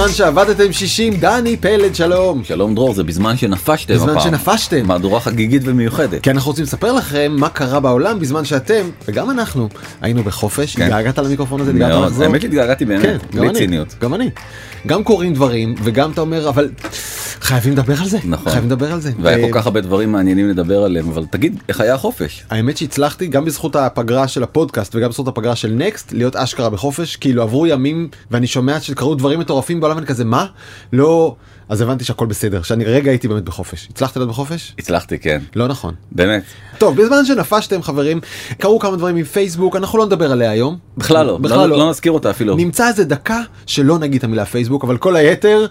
בזמן שעבדתם 60, דני פלד, שלום. שלום דרור, זה בזמן שנפשתם בזמן הפעם. שנפשתם. מהדורה חגיגית ומיוחדת. כי אנחנו רוצים לספר לכם מה קרה בעולם בזמן שאתם, וגם אנחנו, היינו בחופש. כן. התגעגעת למיקרופון הזה? התגעגעת. לחזור? האמת שהתגעגעתי באמת, כן, גם בלי אני, ציניות. גם אני. גם קורים דברים, וגם אתה אומר, אבל חייבים לדבר על זה. נכון. חייבים לדבר על זה. והיה ו- כל כך הרבה דברים מעניינים לדבר עליהם, אבל תגיד, איך היה החופש? האמת שהצלחתי גם בזכות הפגרה של הפודקאסט וגם בזכות הפגרה של נקסט להיות אשכרה בחופש כאילו עברו ימים ואני שומע שקרו דברים מטורפים בעולם ואני כזה מה לא אז הבנתי שהכל בסדר שאני רגע הייתי באמת בחופש הצלחת להיות בחופש הצלחתי, כן. לא נכון באמת. טוב בזמן שנפשתם חברים קרו כמה דברים עם פייסבוק אנחנו לא נדבר עליה היום בכלל לא. בכלל לא. לא. לא נזכיר אותה אפילו. נמצא איזה דקה שלא נגיד את המילה פייסבוק אבל כל היתר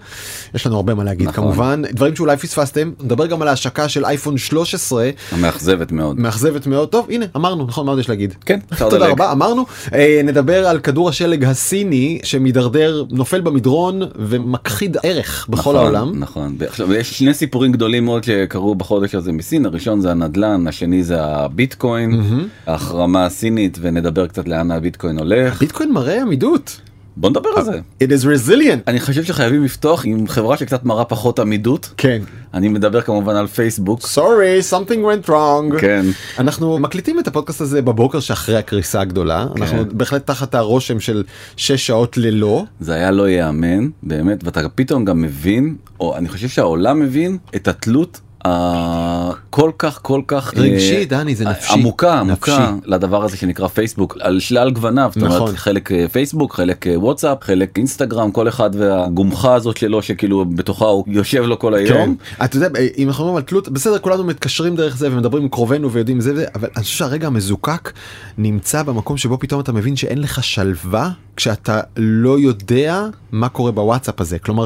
יש לנו הרבה מה להגיד נכון. כמובן דברים שאולי פספסתם נדבר גם על ההשקה של אייפון 13 המאכזבת מאוד. מאכזבת מאוד טוב הנה אמרנו נכון מה עוד יש להגיד כן, תודה. רבה אמרנו אה, נדבר על כדור השלג הסיני שמידרדר נופל במדרון ומכחיד ערך בכל נכון, העולם נכון. עכשיו יש שני סיפורים גדולים מאוד שקרו בחודש הזה מסין, הראשון זה הנדלן, השני זה הביטקוין, ההחרמה הסינית ונדבר קצת לאן הביטקוין הולך. ביטקוין מראה עמידות בוא נדבר על זה. it is resilient אני חושב שחייבים לפתוח עם חברה שקצת מראה פחות עמידות. כן אני מדבר כמובן על פייסבוק. sorry something went wrong כן. אנחנו מקליטים את הפודקאסט הזה בבוקר שאחרי הקריסה הגדולה אנחנו בהחלט תחת הרושם של 6 שעות ללא זה היה לא ייאמן באמת ואתה פתאום גם מבין או אני חושב שהעולם מבין את התלות הכל כך כל כך רגשי, אה, דני, זה נפשי. עמוקה. עמוקה לדבר הזה שנקרא פייסבוק על שלל גווניו נכון. חלק אה, פייסבוק חלק אה, וואטסאפ חלק אינסטגרם כל אחד והגומחה הזאת שלו שכאילו בתוכה הוא יושב לו כל היום. כן. אתה יודע אם אנחנו מדברים על תלות בסדר כולנו מתקשרים דרך זה ומדברים עם קרובינו ויודעים זה אבל אני חושב שהרגע המזוקק נמצא במקום שבו פתאום אתה מבין שאין לך שלווה כשאתה לא יודע מה קורה בוואטסאפ הזה כלומר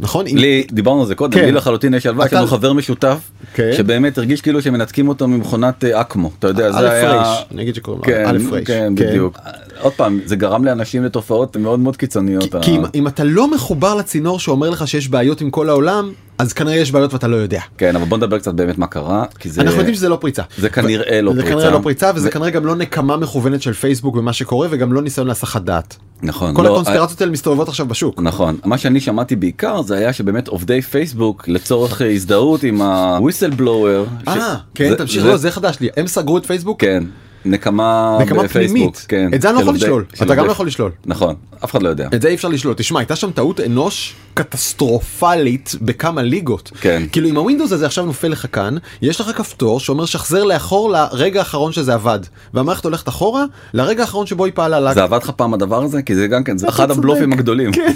נכון לי דיברנו על זה קודם כן. לי לחלוטין יש הלוואה יש לנו חבר משותף כן. שבאמת הרגיש כאילו שמנתקים אותו ממכונת אה, אקמו אתה יודע א' זה היה ר', אני אגיד שקוראים כן, לו א' ר', כן, בדיוק. עוד פעם, זה גרם לאנשים לתופעות מאוד מאוד קיצוניות. כי אם, ה- אם אתה לא מחובר לצינור שאומר לך שיש בעיות עם כל העולם אז כנראה יש בעיות ואתה לא יודע. כן, אבל בוא נדבר קצת באמת מה קרה, כי זה... אנחנו יודעים שזה לא פריצה. זה כנראה לא זה פריצה. כנראה לא פריצה וזה ו- כנראה גם לא נקמה מכוונת של פייסבוק במה שקורה וגם לא ניסיון להסחת דעת. נכון. כל לא, הקונספירציות האלה מסתובבות עכשיו בשוק. נכון. מה שאני שמעתי בעיקר זה היה שבאמת עובדי פייסבוק לצורך אה, הזדהות עם ה-whistle blower. ש- אה, כן, זה- תמשיך, זה- לא, זה חדש לי. הם סגרו את פייסבוק? כן. נקמה נקמה בפייסבוק. פנימית. כן. את זה אני לא יכול לשלול. של אתה גם לא יכול לשלול. נכון, אף אחד לא יודע. את זה אי אפשר לשלול. תשמע, הייתה שם טעות אנוש קטסטרופלית בכמה ליגות. כן. כאילו אם הווינדוס הזה עכשיו נופל לך כאן, יש לך כפתור שאומר שחזר לאחור לרגע האחרון שזה עבד. והמערכת הולכת אחורה לרגע האחרון שבו היא פעלה. לה- זה עבד לך פעם הדבר הזה? כי זה גם כן, זה אחד. הבלופים הגדולים. כן.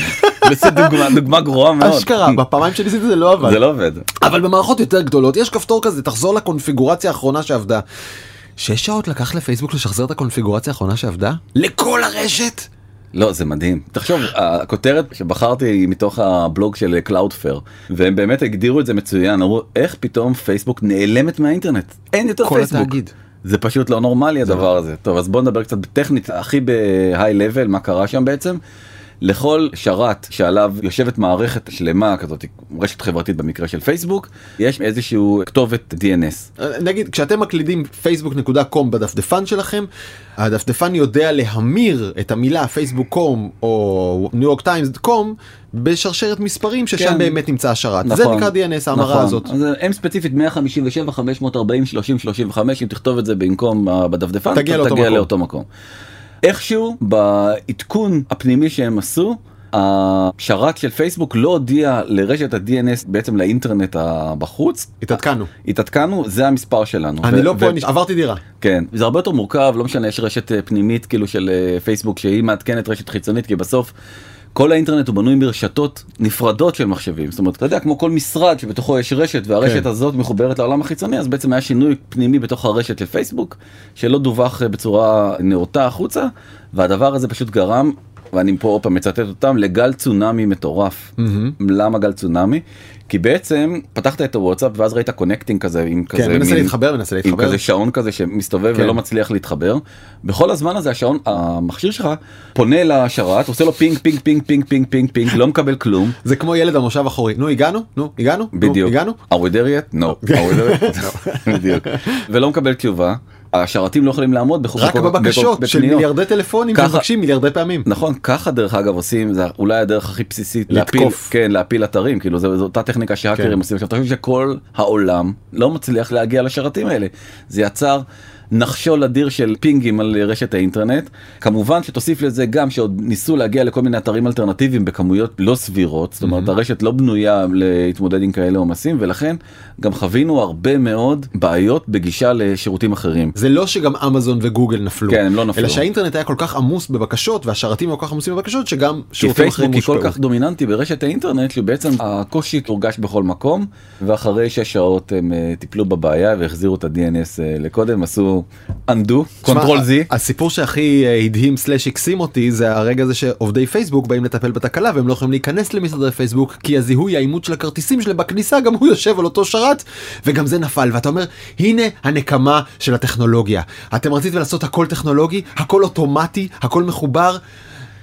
וזה דוגמה- דוגמה גרועה מאוד. אשכרה, בפעמיים שניסיתי זה לא עבד. זה לא עובד. אבל במערכות יותר גדולות יש כפתור כזה תחזור לקונפיגורציה האחרונה שעבדה. שש שעות לקח לפייסבוק לשחזר את הקונפיגורציה האחרונה שעבדה? לכל הרשת? לא זה מדהים תחשוב הכותרת שבחרתי היא מתוך הבלוג של Cloudflare והם באמת הגדירו את זה מצוין אמרו איך פתאום פייסבוק נעלמת מהאינטרנט אין יותר כל פייסבוק. התאגיד. זה פשוט לא נורמלי הדבר הזה טוב אז בוא נדבר קצת טכנית הכי בהיי לבל מה קרה שם בעצם. לכל שרת שעליו יושבת מערכת שלמה כזאת רשת חברתית במקרה של פייסבוק יש איזשהו כתובת DNS נגיד כשאתם מקלידים facebook.com בדפדפן שלכם הדפדפן יודע להמיר את המילה פייסבוק קום או ניו יורק טיימס קום בשרשרת מספרים ששם כן. באמת נמצא השרת זה נכון, נקרא DNS ההמרה נכון. הזאת. אז הם ספציפית 157 540 30 35 אם תכתוב את זה במקום בדפדפן תגיע לאותו תגיע מקום. לאותו מקום. איכשהו בעדכון הפנימי שהם עשו השרת של פייסבוק לא הודיע לרשת ה-DNS בעצם לאינטרנט בחוץ. התעדכנו. התעדכנו זה המספר שלנו. אני ו- לא פה ו- עברתי דירה. כן זה הרבה יותר מורכב לא משנה יש רשת אה, פנימית כאילו של אה, פייסבוק שהיא מעדכנת רשת חיצונית כי בסוף. כל האינטרנט הוא בנוי מרשתות נפרדות של מחשבים זאת אומרת אתה יודע כמו כל משרד שבתוכו יש רשת והרשת כן. הזאת מחוברת לעולם החיצוני אז בעצם היה שינוי פנימי בתוך הרשת של פייסבוק שלא דווח בצורה נאותה החוצה והדבר הזה פשוט גרם ואני פה עוד פעם מצטט אותם לגל צונאמי מטורף למה גל צונאמי כי בעצם פתחת את הוואטסאפ ואז ראית connecting כזה עם כזה כן, מנסה מין- להתחבר, מנסה עם להתחבר. כזה שעון כזה שמסתובב כן. ולא מצליח להתחבר. בכל הזמן הזה השעון המכשיר שלך פונה לשרת עושה לו ping ping ping ping ping ping ping לא מקבל כלום. זה כמו ילד במושב אחורי. נו הגענו? נו הגענו? נו, בדיוק. הגענו? are we there yet? no. are we there yet? בדיוק. ולא מקבל תשובה. השרתים לא יכולים לעמוד בחוק רק בבקשות של בפניות. מיליארדי טלפונים ככה- שמבקשים מיליארדי פעמים. נכון ככה דרך אגב עושים זה אולי הדרך הכי בסיסית לתקוף. להפיל כן להפיל אתרים כאילו זו, זו אותה טכניקה שהאקרים כן. עושים עכשיו תחשוב שכל העולם לא מצליח להגיע לשרתים האלה זה יצר. נחשול אדיר של פינגים על רשת האינטרנט כמובן שתוסיף לזה גם שעוד ניסו להגיע לכל מיני אתרים אלטרנטיביים בכמויות לא סבירות זאת אומרת הרשת לא בנויה להתמודד עם כאלה עומסים ולכן גם חווינו הרבה מאוד בעיות בגישה לשירותים אחרים. זה לא שגם אמזון וגוגל נפלו, כן, הם לא נפלו. אלא שהאינטרנט היה כל כך עמוס בבקשות והשרתים היו כל כך עמוסים בבקשות שגם כי שירותים אחרים פייסבוק היא כל. כך דומיננטי ברשת האינטרנט שבעצם הקושי הורגש בכל מקום ואחרי שש שעות הם אה, טיפלו בבעיה והחזירו את ה-DNS אה, לקודם עשו undo תשמע, control z הסיפור שהכי אה, הדהים סלאש הקסים אותי זה הרגע הזה שעובדי פייסבוק באים לטפל בתקלה והם לא יכולים להיכנס למשרדי פייסבוק כי הזיהוי האימות של הכרטיסים שלהם בכניסה גם הוא יושב על אותו שרת וגם זה נפל ואתה אומר הנה הנקמה של הטכנולוגיה אתם רציתם לעשות הכל טכנולוגי הכל אוטומטי הכל מחובר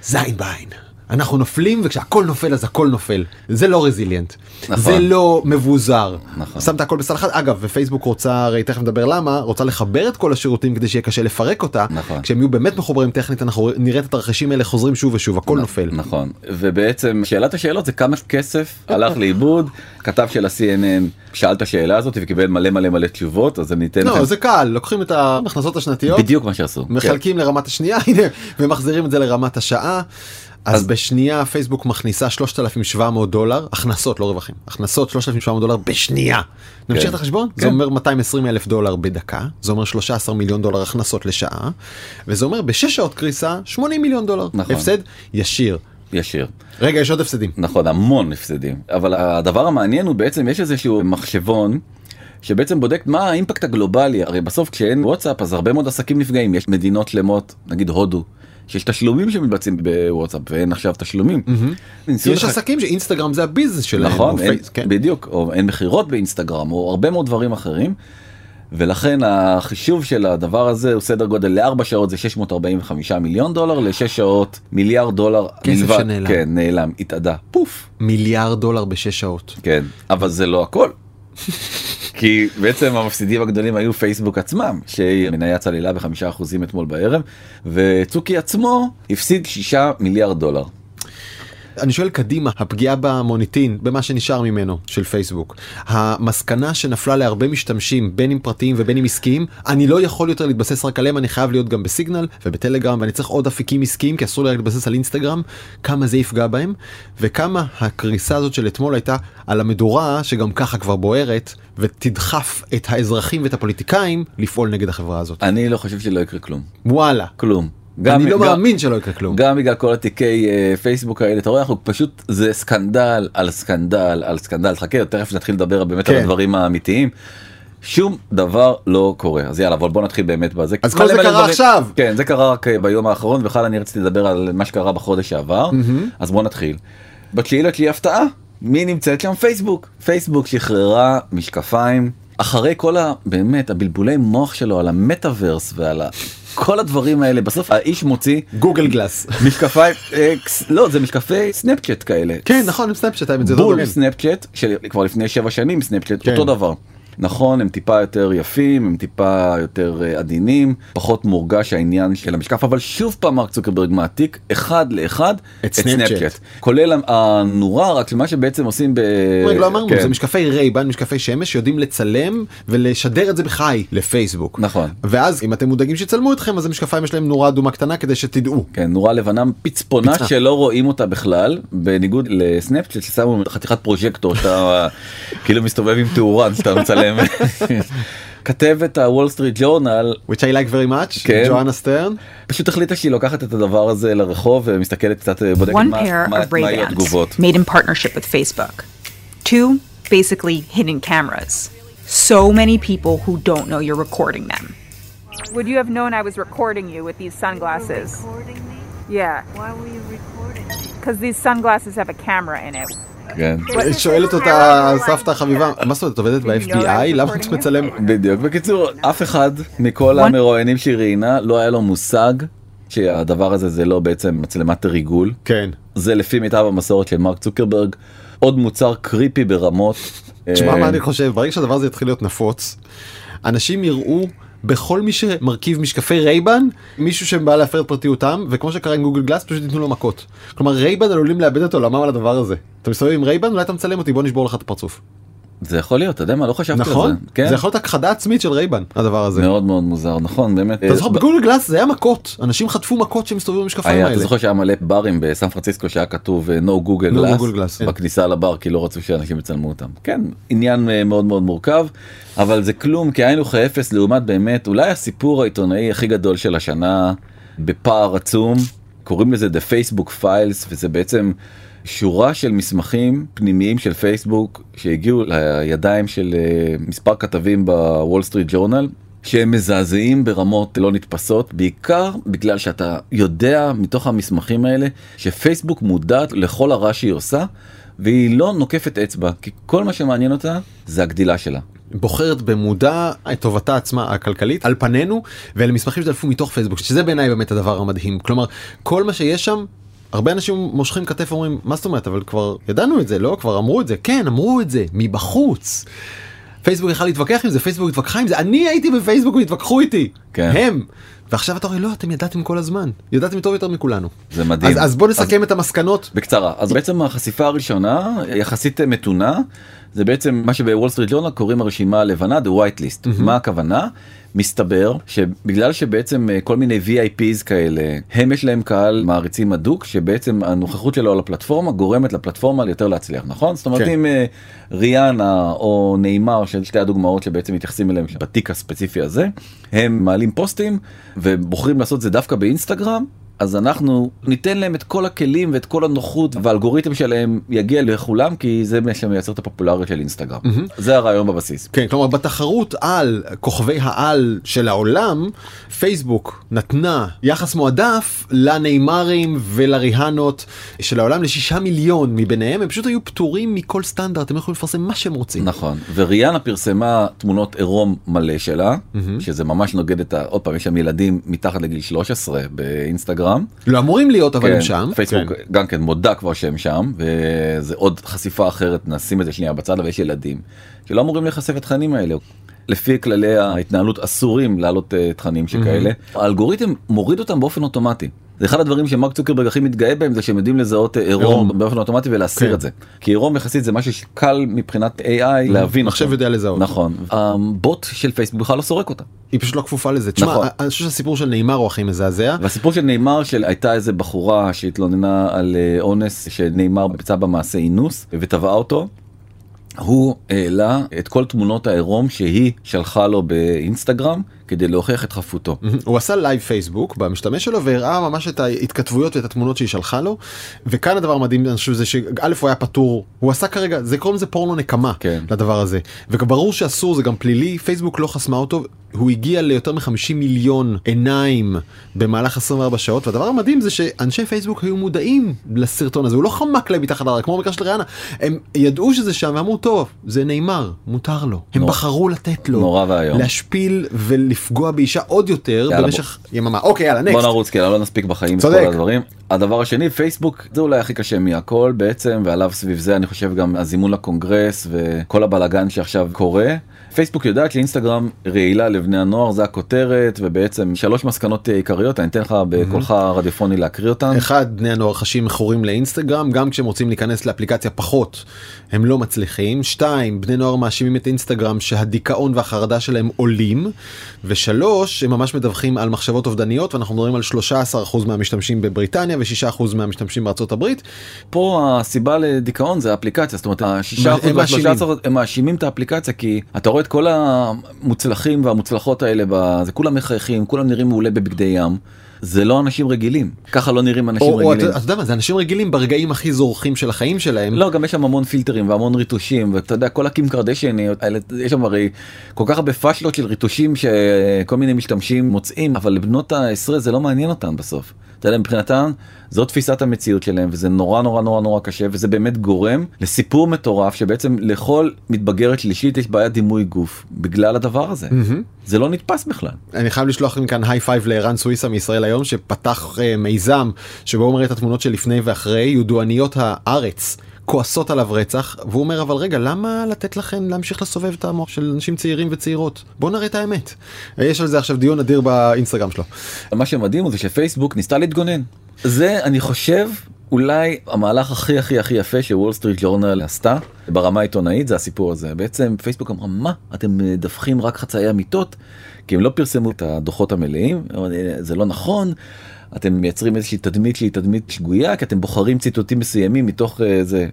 זין בעין. אנחנו נופלים וכשהכל נופל אז הכל נופל זה לא רזיליאנט נכון. זה לא מבוזר נכון. שמת הכל בסל אחד אגב ופייסבוק רוצה הרי תכף נדבר למה רוצה לחבר את כל השירותים כדי שיהיה קשה לפרק אותה נכון. כשהם יהיו באמת מחוברים טכנית אנחנו נראה את התרחישים האלה חוזרים שוב ושוב הכל נופל. נכון ובעצם שאלת השאלות זה כמה כסף הלך לאיבוד כתב של ה-CNN שאל את השאלה הזאת וקיבל מלא מלא מלא תשובות אז אני אתן לא לכם זה קל לוקחים את ההכנסות השנתיות בדיוק מה שעשו. כן. מחלקים לרמת השנייה ומחזירים את זה לרמת השעה. אז, בשנייה פייסבוק מכניסה 3,700 דולר הכנסות לא רווחים הכנסות 3,700 דולר בשנייה. נמשיך כן. את החשבון זה כן. אומר 220 אלף דולר בדקה זה אומר 13 מיליון דולר הכנסות לשעה וזה אומר בשש שעות קריסה 80 מיליון דולר נכון. הפסד ישיר. ישיר. רגע יש עוד הפסדים. נכון המון הפסדים אבל הדבר המעניין הוא בעצם יש איזשהו מחשבון. שבעצם בודק מה האימפקט הגלובלי הרי בסוף כשאין וואטסאפ אז הרבה מאוד עסקים נפגעים יש מדינות שלמות נגיד הודו שיש תשלומים שמתבצעים בוואטסאפ ואין עכשיו תשלומים. ניסו יש לח- עסקים שאינסטגרם זה הביזנס שלהם. נכון אין, פייס- כן. בדיוק או אין מכירות באינסטגרם או הרבה מאוד דברים אחרים. ולכן החישוב של הדבר הזה הוא סדר גודל לארבע שעות זה 645 מיליון דולר לשש שעות מיליארד דולר כסף מלבד שנעלם. כן נעלם התאדה פוף מיליארד דולר בשש שעות. כן אבל זה לא הכל. כי בעצם המפסידים הגדולים היו פייסבוק עצמם שמניה צללה בחמישה אחוזים אתמול בערב וצוקי עצמו הפסיד שישה מיליארד דולר. אני שואל קדימה הפגיעה במוניטין במה שנשאר ממנו של פייסבוק. המסקנה שנפלה להרבה משתמשים בין אם פרטיים ובין אם עסקיים אני לא יכול יותר להתבסס רק עליהם אני חייב להיות גם בסיגנל ובטלגרם ואני צריך עוד אפיקים עסקיים כי אסור לי להתבסס על אינסטגרם. כמה זה יפגע בהם? וכמה הקריסה הזאת של אתמול הייתה על המדורה שגם ככה כבר בוערת ותדחף את האזרחים ואת הפוליטיקאים לפעול נגד החברה הזאת. אני לא חושב שלא יקרה כלום. וואלה. כלום. אני לא גם- מאמין שלא יקרה כלום. גם בגלל כל התיקי אה, פייסבוק האלה אתה רואה אנחנו פשוט זה סקנדל על סקנדל על סקנדל חכה תכף נתחיל לדבר באמת על כן. הדברים האמיתיים. שום דבר לא קורה אז יאללה אבל בוא נתחיל באמת בזה. אז כל זה קרה דברים- עכשיו. כן זה קרה רק אה, ביום האחרון בכלל אני רציתי לדבר על מה שקרה בחודש שעבר אז בוא נתחיל. בתשיעי לתשיעי הפתעה מי נמצאת שם פייסבוק פייסבוק שחררה משקפיים אחרי כל ה... באמת הבלבולי מוח שלו על המטאוורס ועל ה... כל הדברים האלה בסוף האיש מוציא גוגל גלאס. משקפיים לא זה משקפי סנאפצ'אט כאלה כן נכון סנאפצ'אט אותו בול. סנאפצ'אט שכבר לפני שבע שנים סנאפצ'אט כן. אותו דבר. נכון הם טיפה יותר יפים הם טיפה יותר אה, עדינים פחות מורגש העניין של המשקף אבל שוב פעם מרק צוקרברג מעתיק אחד לאחד את סנאפצ'אט. כולל הנורה רק שמה שבעצם עושים ב... רגע, לא אמרנו כן. זה משקפי רייבן משקפי שמש שיודעים לצלם ולשדר את זה בחי לפייסבוק נכון. ואז אם אתם מודאגים שיצלמו אתכם אז המשקפיים יש להם נורה אדומה קטנה כדי שתדעו. כן, נורה לבנה פצפונה. שלא רואים אותה בכלל, בניגוד לסנאפצ'אט ששמו חתיכת פרוז'קטור שאתה כאילו מסתובב עם תאורן שאתה מצלם. כתבת הוול סטריט ג'ורנל which I like very much כן. ג'ואנה סטרן פשוט החליטה שהיא לוקחת את הדבר הזה לרחוב ומסתכלת קצת בודקת One מה pair מה- of מה היו Ray-Bans התגובות. made in partnership with Facebook. Two, basically hidden cameras. So many people who don't know you're recording them. Would you have known I was recording you with these sunglasses? recording me? Yeah, Why were you recording me? because these sunglasses have a camera in it. כן. שואלת אותה סבתא החביבה מה זאת אומרת את עובדת ב-FBI למה את מצלם? בדיוק. בקיצור אף אחד מכל המרואיינים שהיא ראיינה לא היה לו מושג שהדבר הזה זה לא בעצם מצלמת ריגול. כן. זה לפי מיטב המסורת של מרק צוקרברג. עוד מוצר קריפי ברמות. תשמע אה, מה אני חושב? ברגע שהדבר הזה יתחיל להיות נפוץ אנשים יראו בכל מי שמרכיב משקפי רייבן, מישהו שבא להפר את פרטיותם, וכמו שקרה עם גוגל גלאס, פשוט ייתנו לו מכות. כלומר, רייבן עלולים לאבד את עולמם על הדבר הזה. אתה מסתובב עם רייבן, אולי אתה מצלם אותי, בוא נשבור לך את הפרצוף. זה יכול להיות, אתה יודע מה, לא חשבתי על נכון? זה. כן. זה יכול להיות הכחדה עצמית של רייבן, הדבר הזה. מאוד מאוד מוזר, נכון, באמת. אתה זוכר, אה, בגוגל גלאס זה היה מכות, אנשים חטפו מכות שהם הסתובבו במשקפיים האלה. אתה זוכר שהיה מלא ברים בסן פרנסיסקו שהיה כתוב אה, no google No glass, Google Glass, כן. בכניסה לבר כי לא רצו שאנשים יצלמו אותם. כן, עניין אה, מאוד מאוד מורכב, אבל זה כלום כאין וכאפס לעומת באמת אולי הסיפור העיתונאי הכי גדול של השנה בפער עצום, קוראים לזה The Facebook Files וזה בעצם שורה של מסמכים פנימיים של פייסבוק שהגיעו לידיים של אה, מספר כתבים בוול סטריט ג'ורנל. שהם מזעזעים ברמות לא נתפסות בעיקר בגלל שאתה יודע מתוך המסמכים האלה שפייסבוק מודעת לכל הרע שהיא עושה והיא לא נוקפת אצבע כי כל מה שמעניין אותה זה הגדילה שלה. בוחרת במודע את טובתה עצמה הכלכלית על פנינו ואלה מסמכים שדלפו מתוך פייסבוק שזה בעיניי באמת הדבר המדהים כלומר כל מה שיש שם. הרבה אנשים מושכים כתף ואומרים מה זאת אומרת אבל כבר ידענו את זה לא? כבר אמרו את זה. כן אמרו את זה מבחוץ. פייסבוק יכל להתווכח עם זה פייסבוק התווכחה עם זה. אני הייתי בפייסבוק והתווכחו איתי. כן. הם ועכשיו אתה אומר לא אתם ידעתם כל הזמן. ידעתם טוב יותר מכולנו. זה מדהים. אז, אז בוא נסכם את המסקנות. בקצרה. אז בעצם החשיפה הראשונה יחסית מתונה זה בעצם מה שבוול סטריט ג'ורנל קוראים הרשימה הלבנה the white list. מה הכוונה? מסתבר שבגלל שבעצם אה, כל מיני VIPs כאלה הם יש להם קהל מעריצים הדוק שבעצם הנוכחות שלו על הפלטפורמה גורמת לפלטפורמה יותר להצליח נכון? זאת אומרת כן. אם אה, ריאנה או נאמר של שתי הדוגמאות שבעצם מתייחסים אליהם בתיק הספציפי הזה הם מעלים פוסטים ובוחרים לעשות זה דווקא באינסטגרם אז אנחנו ניתן להם את כל הכלים ואת כל הנוחות והאלגוריתם שלהם יגיע לכולם כי זה מה שמייצר את הפופולריות של אינסטגרם זה הרעיון בבסיס. כן, כלומר בתחרות על כוכבי העל של העולם, פייסבוק נתנה יחס מועדף לניימרים ולריהנות של העולם לשישה מיליון מביניהם, הם פשוט היו פטורים מכל סטנדרט, הם יכולים לפרסם מה שהם רוצים. נכון וריאנה פרסמה תמונות עירום מלא שלה שזה ממש נוגד את ה... עוד פעם יש שם ילדים מתחת לגיל 13 באינסטגרם. לא אמורים להיות אבל כן, הם שם. פייסבוק כן. גם כן מודה כבר שהם שם וזה עוד חשיפה אחרת נשים את זה שנייה בצד אבל יש ילדים שלא אמורים להיחשף לתכנים האלה. לפי כללי ההתנהלות אסורים להעלות אה, תכנים שכאלה האלגוריתם מוריד אותם באופן אוטומטי. זה אחד הדברים שמרק צוקרברג הכי מתגאה בהם זה שהם יודעים לזהות אה, עירום. באופן אוטומטי ולהסיר כן. את זה. כי עירום יחסית זה משהו שקל מבחינת AI להבין. מחשב אותו. יודע לזהות. נכון. הבוט של פייסבוק בכלל לא סורק אותה. היא פשוט לא כפופה לזה. תשמע, נכון. אני חושב שהסיפור של נאמר הוא הכי מזעזע. והסיפור של נאמר של הייתה איזה בחורה שהתלוננה על אה, אונס שנאמר ביצע במעשה אינוס ותבעה אותו. הוא העלה את כל תמונות העירום שהיא שלחה לו באינסטגרם כדי להוכיח את חפותו. הוא עשה לייב פייסבוק במשתמש שלו והראה ממש את ההתכתבויות ואת התמונות שהיא שלחה לו וכאן הדבר המדהים אני חושב זה שא' הוא היה פטור הוא עשה כרגע זה קוראים לזה פורנו נקמה כן. לדבר הזה וברור שאסור זה גם פלילי פייסבוק לא חסמה אותו הוא הגיע ליותר מ-50 מיליון עיניים במהלך 24 שעות והדבר המדהים זה שאנשי פייסבוק היו מודעים לסרטון הזה הוא לא חמק להם מתחת לרק כמו במקרה של ריאנה הם ידעו שזה שם ואמרו טוב זה נאמר מותר לו הם נורא. בחרו לתת לו נורא ואיום. להשפיל ולפגוע באישה עוד יותר יאללה, במשך יממה אוקיי יאללה בוא נקסט. נרוץ כי לא נספיק בחיים את צודק. כל הדברים. הדבר השני פייסבוק זה אולי הכי קשה מהכל בעצם ועליו סביב זה אני חושב גם הזימון לקונגרס וכל הבלגן שעכשיו קורה. פייסבוק יודעת שאינסטגרם רעילה לבני הנוער זה הכותרת ובעצם שלוש מסקנות אה, עיקריות אני אתן לך בקולך הרדיופוני להקריא אותן. אחד בני הנוער חשים מכורים לאינסטגרם גם כשהם רוצים להיכנס לאפליקציה פחות הם לא מצליחים שתיים בני נוער מאשימים את אינסטגרם שהדיכאון והחרדה שלהם עולים ושלוש הם ממש מדווחים על מחשבות אובדניות ואנחנו מדברים על 13% מהמשתמשים בבריטניה ו6% מהמשתמשים בארצות הברית פה הסיבה לדיכאון זה האפליקציה זאת אומרת השישה הם אחוז מאשימים. והשלושה עשר הם מאשימים את האפליקציה כי אתה רואה את כל המוצלחים והמוצלחות האלה בזה כולם מחייכים כולם נראים מעולה בבגדי ים זה לא אנשים רגילים ככה לא נראים אנשים או, או רגילים. אתה אתה יודע מה זה אנשים רגילים ברגעים הכי זורחים של החיים שלהם לא גם יש שם המון פילטרים והמון ריטושים ואתה יודע כל הקים קרדשניות יש שם הרי כל כך הרבה פאשלות של ריטושים שכל מיני משתמשים מוצאים אבל לבנות העשרה זה לא מעניין אותם בסוף. אתה יודע מבחינתם זו תפיסת המציאות שלהם וזה נורא נורא נורא נורא קשה וזה באמת גורם לסיפור מטורף שבעצם לכל מתבגרת שלישית יש בעיית דימוי גוף בגלל הדבר הזה. זה לא נתפס בכלל. אני חייב לשלוח מכאן high five לערן סוויסה מישראל היום שפתח uh, מיזם שבו הוא מראה את התמונות של לפני ואחרי ידועניות הארץ כועסות עליו רצח והוא אומר אבל רגע למה לתת לכם להמשיך לסובב את המוח של אנשים צעירים וצעירות בוא נראה את האמת. יש על זה עכשיו דיון אדיר באינסטגרם שלו. מה שמדהים זה שפייסבוק ניסתה להתגונן. זה אני חושב אולי המהלך הכי הכי הכי יפה שוול סטריט ג'ורנל עשתה ברמה העיתונאית זה הסיפור הזה בעצם פייסבוק אמרה מה אתם מדווחים רק חצאי אמיתות כי הם לא פרסמו את הדוחות המלאים זה לא נכון. אתם מייצרים איזושהי תדמית שהיא תדמית שגויה כי אתם בוחרים ציטוטים מסוימים מתוך איזה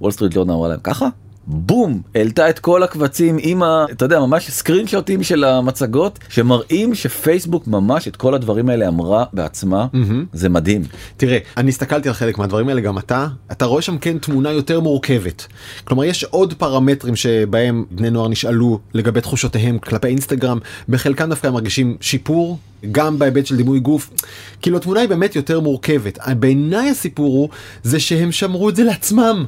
וול סטריט ג'ורנל אמרה להם. ככה? בום! העלתה את כל הקבצים עם ה... אתה יודע ממש screen שוטים של המצגות שמראים שפייסבוק ממש את כל הדברים האלה אמרה בעצמה. זה מדהים. תראה אני הסתכלתי על חלק מהדברים האלה גם אתה אתה רואה שם כן תמונה יותר מורכבת. כלומר יש עוד פרמטרים שבהם בני נוער נשאלו לגבי תחושותיהם כלפי אינסטגרם בחלקם דווקא מרגישים שיפור גם בהיבט של דימוי גוף כאילו התמונה היא באמת יותר מורכבת. בעיניי הסיפור הוא זה שהם שמרו את זה לעצמם.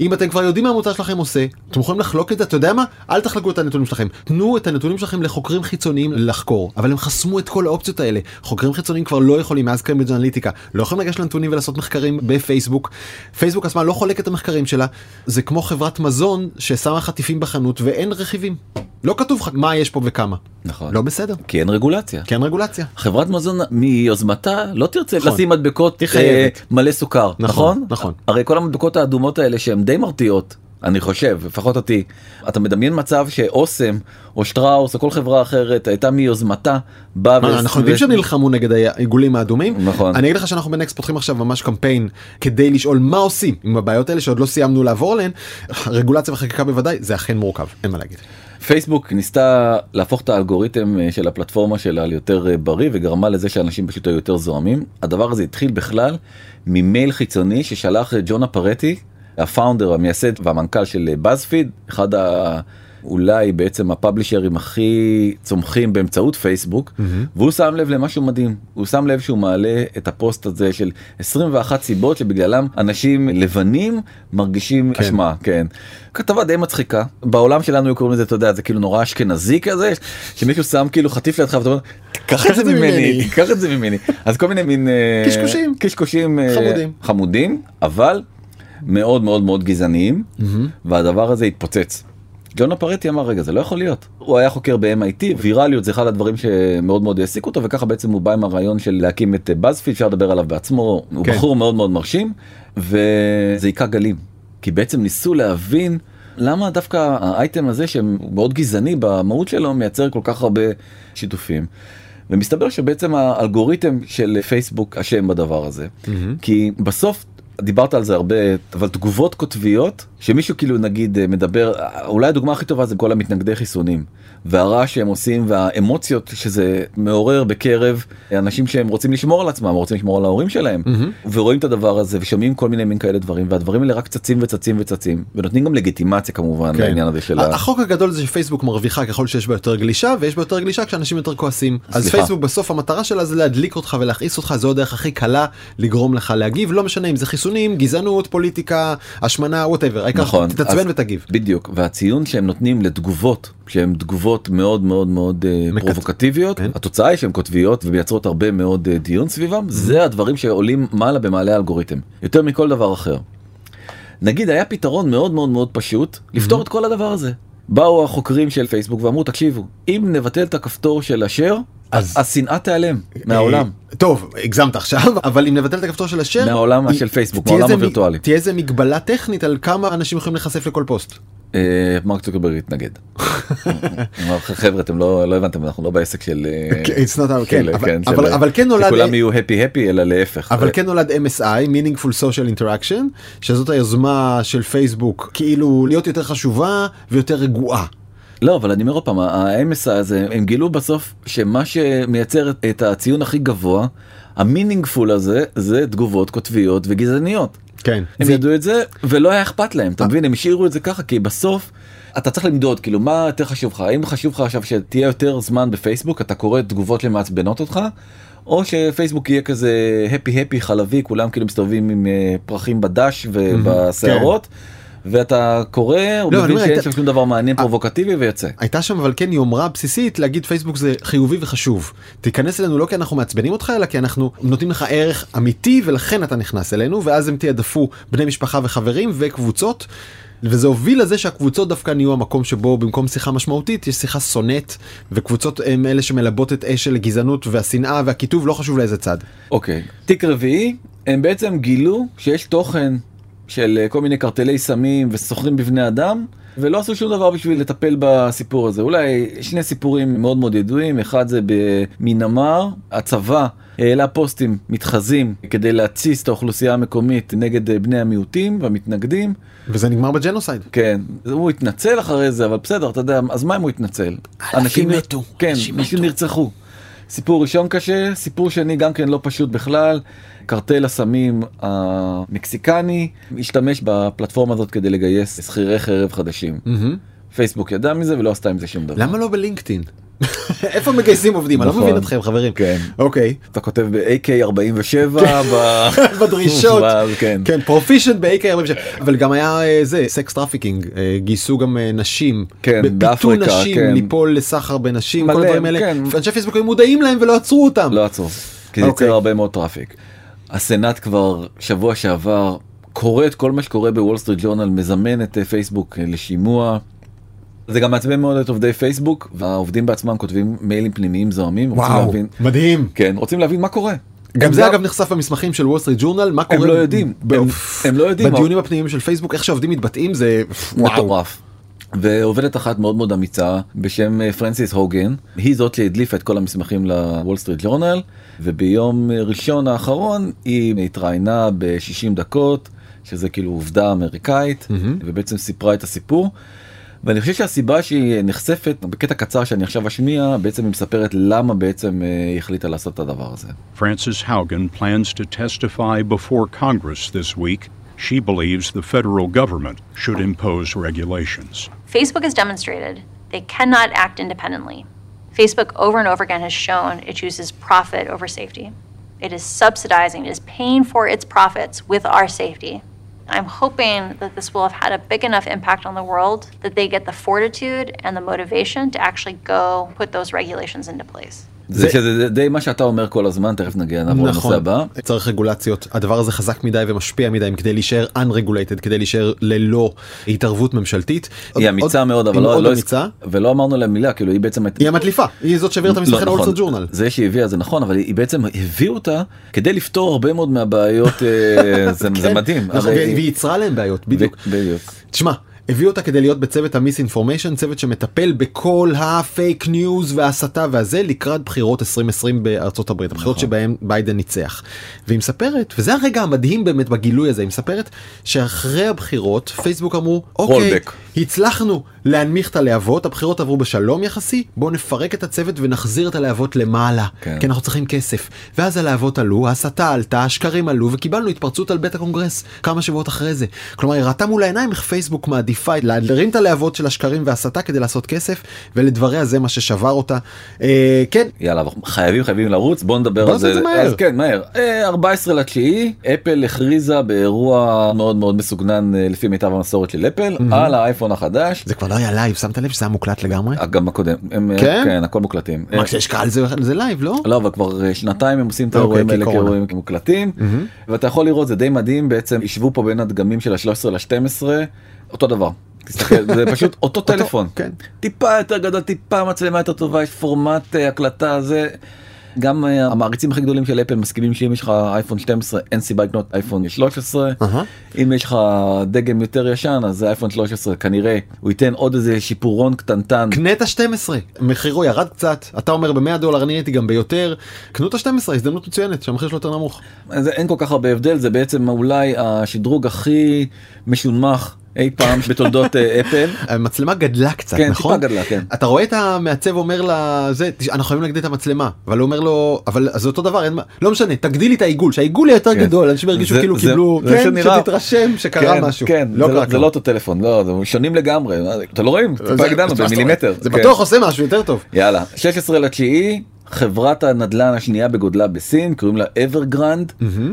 אם אתם כבר יודעים מה המוצר שלכם עושה אתם יכולים לחלוק את זה. אתה יודע מה? אל תחלקו את הנתונים שלכם. תנו את הנתונים שלכם לחוקרים חיצוניים לחקור. אבל הם חסמו את כל האופציות האלה. חוקרים חיצוניים כבר לא יכולים מאז קיימברידג' אנליטיקה לא יכולים לגשת לנתונים ולעשות מחקרים בפייסבוק. פייסבוק עצמה לא חולקת את המחקרים שלה. זה כמו חברת מזון ששמה חטיפים בחנות ואין רכיבים. לא כתוב לך מה יש פה וכמה. נכון. לא בסדר. כי אין רגולציה. כי אין רגולציה. חברת מזון מיוזמתה לא תרצה נכון. לשים מדבקות. אה, מלא סוכר נכון, נכון נכון. הרי כל המדבקות האדומות האלה שהן די מרתיעות אני חושב לפחות אותי אתה מדמיין מצב שאוסם או שטראוס או כל חברה אחרת הייתה מיוזמתה באה מה, אנחנו יודעים שהם נלחמו נגד העיגולים האדומים נכון. אני אגיד לך שאנחנו בנקסט פותחים עכשיו ממש קמפיין כדי לשאול מה עושים עם הבעיות האלה שעוד לא סיימנו לעבור עליהן רגולציה וחקיקה בוודאי זה אכן מורכב אין מה להגיד. פייסבוק ניסתה להפוך את האלגוריתם אה, של הפלטפורמה שלה ליותר אה, בריא וגרמה לזה שאנשים פשוט היו יותר זועמים. הדבר הזה התחיל בכלל ממייל חיצוני ששלח אה, ג'ונה פרטי, הפאונדר, המייסד והמנכ"ל של באז-פיד, אחד ה... אולי בעצם הפאבלישרים הכי צומחים באמצעות פייסבוק והוא שם לב למשהו מדהים הוא שם לב שהוא מעלה את הפוסט הזה של 21 סיבות שבגללם אנשים לבנים מרגישים כן. אשמה כן כתבה די מצחיקה בעולם שלנו קוראים לזה אתה יודע זה כאילו נורא אשכנזי כזה שמישהו שם כאילו חטיף לידך ואתה אומר קח את זה ממני קח את זה ממני אז כל מיני מין אה, קשקושים. קשקושים אה, חמודים. חמודים אבל מאוד מאוד מאוד גזעניים והדבר הזה התפוצץ. ג'ונה פרטי אמר רגע זה לא יכול להיות הוא היה חוקר ב-MIT ויראליות זה אחד הדברים שמאוד מאוד העסיק אותו וככה בעצם הוא בא עם הרעיון של להקים את באזפיד אפשר לדבר עליו בעצמו הוא כן. בחור מאוד מאוד מרשים וזה היכה גלים כי בעצם ניסו להבין למה דווקא האייטם הזה שמאוד גזעני במהות שלו מייצר כל כך הרבה שיתופים. ומסתבר שבעצם האלגוריתם של פייסבוק אשם בדבר הזה כי בסוף דיברת על זה הרבה אבל תגובות קוטביות שמישהו כאילו נגיד אה, מדבר אולי הדוגמה הכי טובה זה כל המתנגדי חיסונים והרעש שהם עושים והאמוציות שזה מעורר בקרב אנשים שהם רוצים לשמור על עצמם רוצים לשמור על ההורים שלהם ורואים את הדבר הזה ושומעים כל מיני מין כאלה דברים והדברים האלה רק צצים וצצים וצצים ונותנים גם לגיטימציה כמובן כן. לעניין הזה של. החוק הגדול זה שפייסבוק מרוויחה ככל שיש בה יותר גלישה ויש בה יותר גלישה כשאנשים יותר כועסים אז סליחה. פייסבוק בסוף המטרה שלה זה להדליק אותך ולהכעיס אותך זו הדרך הכי קלה לגרום לך להגיב לא משנה אם זה חיסונים גזענות פוליטיקה השמנה ווטאבר העיקר נכון, תתעצבן ותגיב. בדיוק והציון שהם נותנים לתגובות שהן תגובות מאוד מאוד מאוד אה, מקט- פרובוקטיביות כן. התוצאה היא שהן כותביות ומייצרות הרבה מאוד אה, דיון סביבם זה הדברים שעולים מעלה במעלה האלגוריתם יותר מכל דבר אחר. נגיד היה פתרון מאוד מאוד מאוד פשוט לפתור את כל הדבר הזה. באו החוקרים של פייסבוק ואמרו תקשיבו אם נבטל את הכפתור של השאר אז- השנאה תיעלם מהעולם. אה, טוב הגזמת עכשיו אבל אם נבטל את הכפתור של השאר מהעולם של פייסבוק, מהעולם הווירטואלי. תהיה איזה מגבלה טכנית על כמה אנשים יכולים להיחשף לכל פוסט. אה, מרק צוקרברג התנגד. חבר'ה אתם לא לא הבנתם אנחנו לא בעסק של אה, כן, it's not our- כן, אבל- כן, אבל- כן נולד- שכולם יהיו הפי הפי אלא להפך. אבל כן נולד MSI meaningful social interaction שזאת היוזמה של פייסבוק כאילו להיות יותר חשובה ויותר רגועה. לא אבל אני אומר עוד פעם ה-MSI הזה הם גילו בסוף שמה שמייצר את- הציון הכי גבוה המינינגפול הזה זה תגובות קוטביות וגזעניות. כן. הם זה- ידעו את זה ולא היה אכפת להם אתה מבין הם השאירו את זה ככה כי בסוף אתה צריך למדוד כאילו מה יותר חשוב לך האם חשוב לך עכשיו שתהיה יותר זמן בפייסבוק אתה קורא תגובות שמעצבנות אותך. או שפייסבוק יהיה כזה הפי הפי חלבי כולם כאילו מסתובבים עם אה, פרחים בדש ובשערות ואתה קורא, הוא לא, מבין שאין שם שום דבר מעניין פרובוקטיבי ויוצא. הייתה שם אבל כן יומרה בסיסית להגיד פייסבוק זה חיובי וחשוב. תיכנס אלינו לא כי אנחנו מעצבנים אותך אלא כי אנחנו נותנים לך ערך אמיתי ולכן אתה נכנס אלינו ואז הם תיעדפו בני משפחה וחברים וקבוצות. וזה הוביל לזה שהקבוצות דווקא נהיו המקום שבו במקום שיחה משמעותית יש שיחה שונאת וקבוצות הם אלה שמלבות את אש של הגזענות והשנאה והקיטוב לא חשוב לאיזה צד. אוקיי. תיק רביעי, הם בעצם גילו שיש תוכן של אה, כל מיני קרטלי סמים וסוחרים בבני אדם, ולא עשו שום דבר בשביל לטפל בסיפור הזה. אולי שני סיפורים מאוד מאוד ידועים, אחד זה במינמר, הצבא העלה פוסטים מתחזים כדי להתסיס את האוכלוסייה המקומית נגד אה, בני המיעוטים והמתנגדים. וזה נגמר ב genocide. כן, הוא התנצל אחרי זה, אבל בסדר, אתה יודע, אז מה אם הוא התנצל? אלפים מתו, כן, אנשים אנשים. נרצחו. סיפור ראשון קשה, סיפור שני גם כן לא פשוט בכלל. קרטל הסמים המקסיקני השתמש בפלטפורמה הזאת כדי לגייס שכירי חרב חדשים. פייסבוק ידע מזה ולא עשתה עם זה שום דבר. למה לא בלינקדאין? איפה מגייסים עובדים? אני לא נכון. מבין אתכם חברים. כן. אוקיי. אתה כותב ב-AK47 ב... בדרישות. כן. כן, proficient ב-AK47. אבל גם היה אה, זה, sex trafficking, אה, גייסו גם אה, נשים. כן, באפריקה, נשים, כן. ליפול לסחר בנשים, כל הדברים האלה. כן. אנשי פייסבוק היו מודעים להם ולא עצרו אותם. לא עצור. כי זה אוקיי. יוצר הרבה מאוד traffic. הסנאט כבר שבוע שעבר קורא את כל מה שקורה בוול סטריט ג'ורנל, מזמן את פייסבוק לשימוע. זה גם מעצבן מאוד את עובדי פייסבוק, והעובדים בעצמם כותבים מיילים פנימיים זוהמים. רוצים וואו, להבין, מדהים. כן, רוצים להבין מה קורה. גם הם זה גם- אגב נחשף במסמכים של וול סטריט ג'ורנל, מה הם קורה. לא יודעים, ב- הם- הם לא יודעים. בדיונים הפנימיים של פייסבוק, איך שהעובדים מתבטאים זה. מטורף. ועובדת אחת מאוד מאוד אמיצה בשם אה, פרנסיס הוגן היא זאת שהדליפה את כל המסמכים לוול סטריט ג'ורנל וביום אה, ראשון האחרון היא התראיינה ב-60 דקות שזה כאילו עובדה אמריקאית ובעצם סיפרה את הסיפור. ואני חושב שהסיבה שהיא נחשפת בקטע קצר שאני עכשיו אשמיע בעצם היא מספרת למה בעצם אה, היא החליטה לעשות את הדבר הזה. Frances Haugen plans to testify before Congress this week. She believes the federal government should impose regulations. Facebook has demonstrated they cannot act independently. Facebook over and over again has shown it chooses profit over safety. It is subsidizing, it is paying for its profits with our safety. I'm hoping that this will have had a big enough impact on the world that they get the fortitude and the motivation to actually go put those regulations into place. זה שזה זה די מה שאתה אומר כל הזמן תכף נגיע נעבור לנושא נכון, הבא. צריך רגולציות, הדבר הזה חזק מדי ומשפיע מדי כדי להישאר unregulated, כדי להישאר ללא התערבות ממשלתית. היא אמיצה מאוד אבל לא, לא אמיצה, ולא אמרנו לה מילה כאילו היא בעצם היא המדליפה, היא זאת שהעבירה את המסמכים לא, נכון. ג'ורנל. זה שהיא הביאה זה נכון אבל היא בעצם הביאו אותה כדי לפתור הרבה מאוד מהבעיות אה, זה, זה כן, מדהים. נכון, הרי- והיא ייצרה להם בעיות, בדיוק. תשמע, הביאו אותה כדי להיות בצוות ה misinformation, צוות שמטפל בכל הפייק ניוז וההסתה והזה לקראת בחירות 2020 בארצות הברית, הבחירות נכון. שבהם ביידן ניצח. והיא מספרת, וזה הרגע המדהים באמת בגילוי הזה, היא מספרת שאחרי הבחירות פייסבוק אמרו, אוקיי, Rollback. הצלחנו להנמיך את הלהבות, הבחירות עברו בשלום יחסי, בואו נפרק את הצוות ונחזיר את הלהבות למעלה, כן. כי אנחנו צריכים כסף. ואז הלהבות עלו, ההסתה עלתה, השקרים עלו, וקיבלנו התפרצות על בית הקונגרס כמה שבועות אחרי זה. כלומר, היא ראתה מול העיניים איך פייסבוק מעדיפה להרים את הלהבות של השקרים וההסתה כדי לעשות כסף, ולדבריה זה מה ששבר אותה. אה, כן, יאללה חייבים חייבים לרוץ בוא נדבר בוא על זה. זה מהר. אז כן מהר. אה, 14 לתשיעי אפל הכריזה באירוע מאוד מאוד מסוגנן אה, לפי מיטב המסורת של אפל על האייפון החדש. זה כבר לא היה live, שמת לב שזה היה מוקלט לגמרי? אה, גם הקודם. הם, אה, כן? כן הכל מוקלטים. מה כשיש קהל זה- זה live, לא? לא אבל כבר שנתיים הם עושים את אוקיי, האירועים האלה כקורונה. כאירועים מוקלטים ואתה יכול לראות זה די מדהים בעצם השוו פה בין הדגמים של ה-13 ל-12 אותו דבר. תסתכל זה פשוט אותו טלפון כן. טיפה יותר גדול טיפה מצלמה יותר טובה יש פורמט אה, הקלטה זה. גם אה, המעריצים הכי גדולים של אפל מסכימים שאם יש לך אייפון 12 אין סיבה לקנות אייפון 13 אהה. אם יש לך דגם יותר ישן אז אייפון 13 כנראה הוא ייתן עוד איזה שיפורון קטנטן קנה את ה-12, מחירו ירד קצת, אתה אומר ב-100 דולר, אני הייתי גם ביותר, קנו את ה-12, הזדמנות מצוינת שהמחיר שלו יותר נמוך. אז אין כל כך הרבה הבדל זה בעצם אולי השדרוג הכי משונמך אי פעם בתולדות אה, אפל. המצלמה גדלה קצת, כן, נכון? טיפה גדלה, כן. אתה רואה את המעצב אומר לה, זה, "תשמע, אנחנו חייבים להגדיל את המצלמה, אבל הוא אומר לו, אבל זה אותו דבר, אין מה, לא משנה, תגדיל לי את העיגול, שהעיגול יהיה יותר כן. גדול, אנשים ירגישו כאילו זה- קיבלו, זה כן, שנראה- שתתרשם שקרה כן, משהו. כן, לא זה, קרה זה. לא אותו טלפון, לא, זה שונים לגמרי, אתה לא רואים, טיפה הגדלנו במילימטר. זה כן. בטוח עושה משהו יותר טוב. יאללה, 16 לתשיעי, חברת הנדל"ן השנייה בגודלה בסין קוראים לה אברגרנד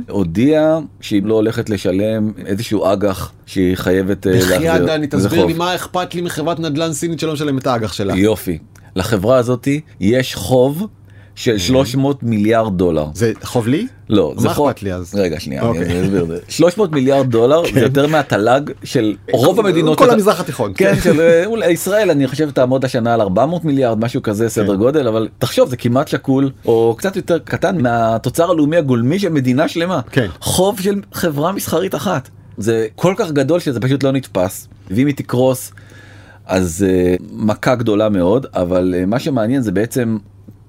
הודיעה שהיא לא הולכת לשלם איזשהו אג"ח שהיא חייבת אה, בחייאת דני תסביר לי. מה אכפת לי מחברת נדל"ן סינית שלא משלם את האג"ח שלה. יופי לחברה הזאתי יש חוב של 300 מיליארד דולר. זה חוב לי? לא, זה מה חוב. אכפת לי אז? רגע שנייה, אני אוקיי. אסביר את זה. 300 מיליארד דולר זה יותר מהתל"ג של רוב המדינות. כל המזרח התיכון. כן, של אה, ישראל אני חושב תעמוד השנה על 400 מיליארד משהו כזה סדר גודל אבל תחשוב זה כמעט שקול או קצת יותר קטן מהתוצר הלאומי הגולמי של מדינה שלמה. כן. חוב של חברה מסחרית אחת. זה כל כך גדול שזה פשוט לא נתפס ואם היא תקרוס אז אה, מכה גדולה מאוד אבל אה, מה שמעניין זה בעצם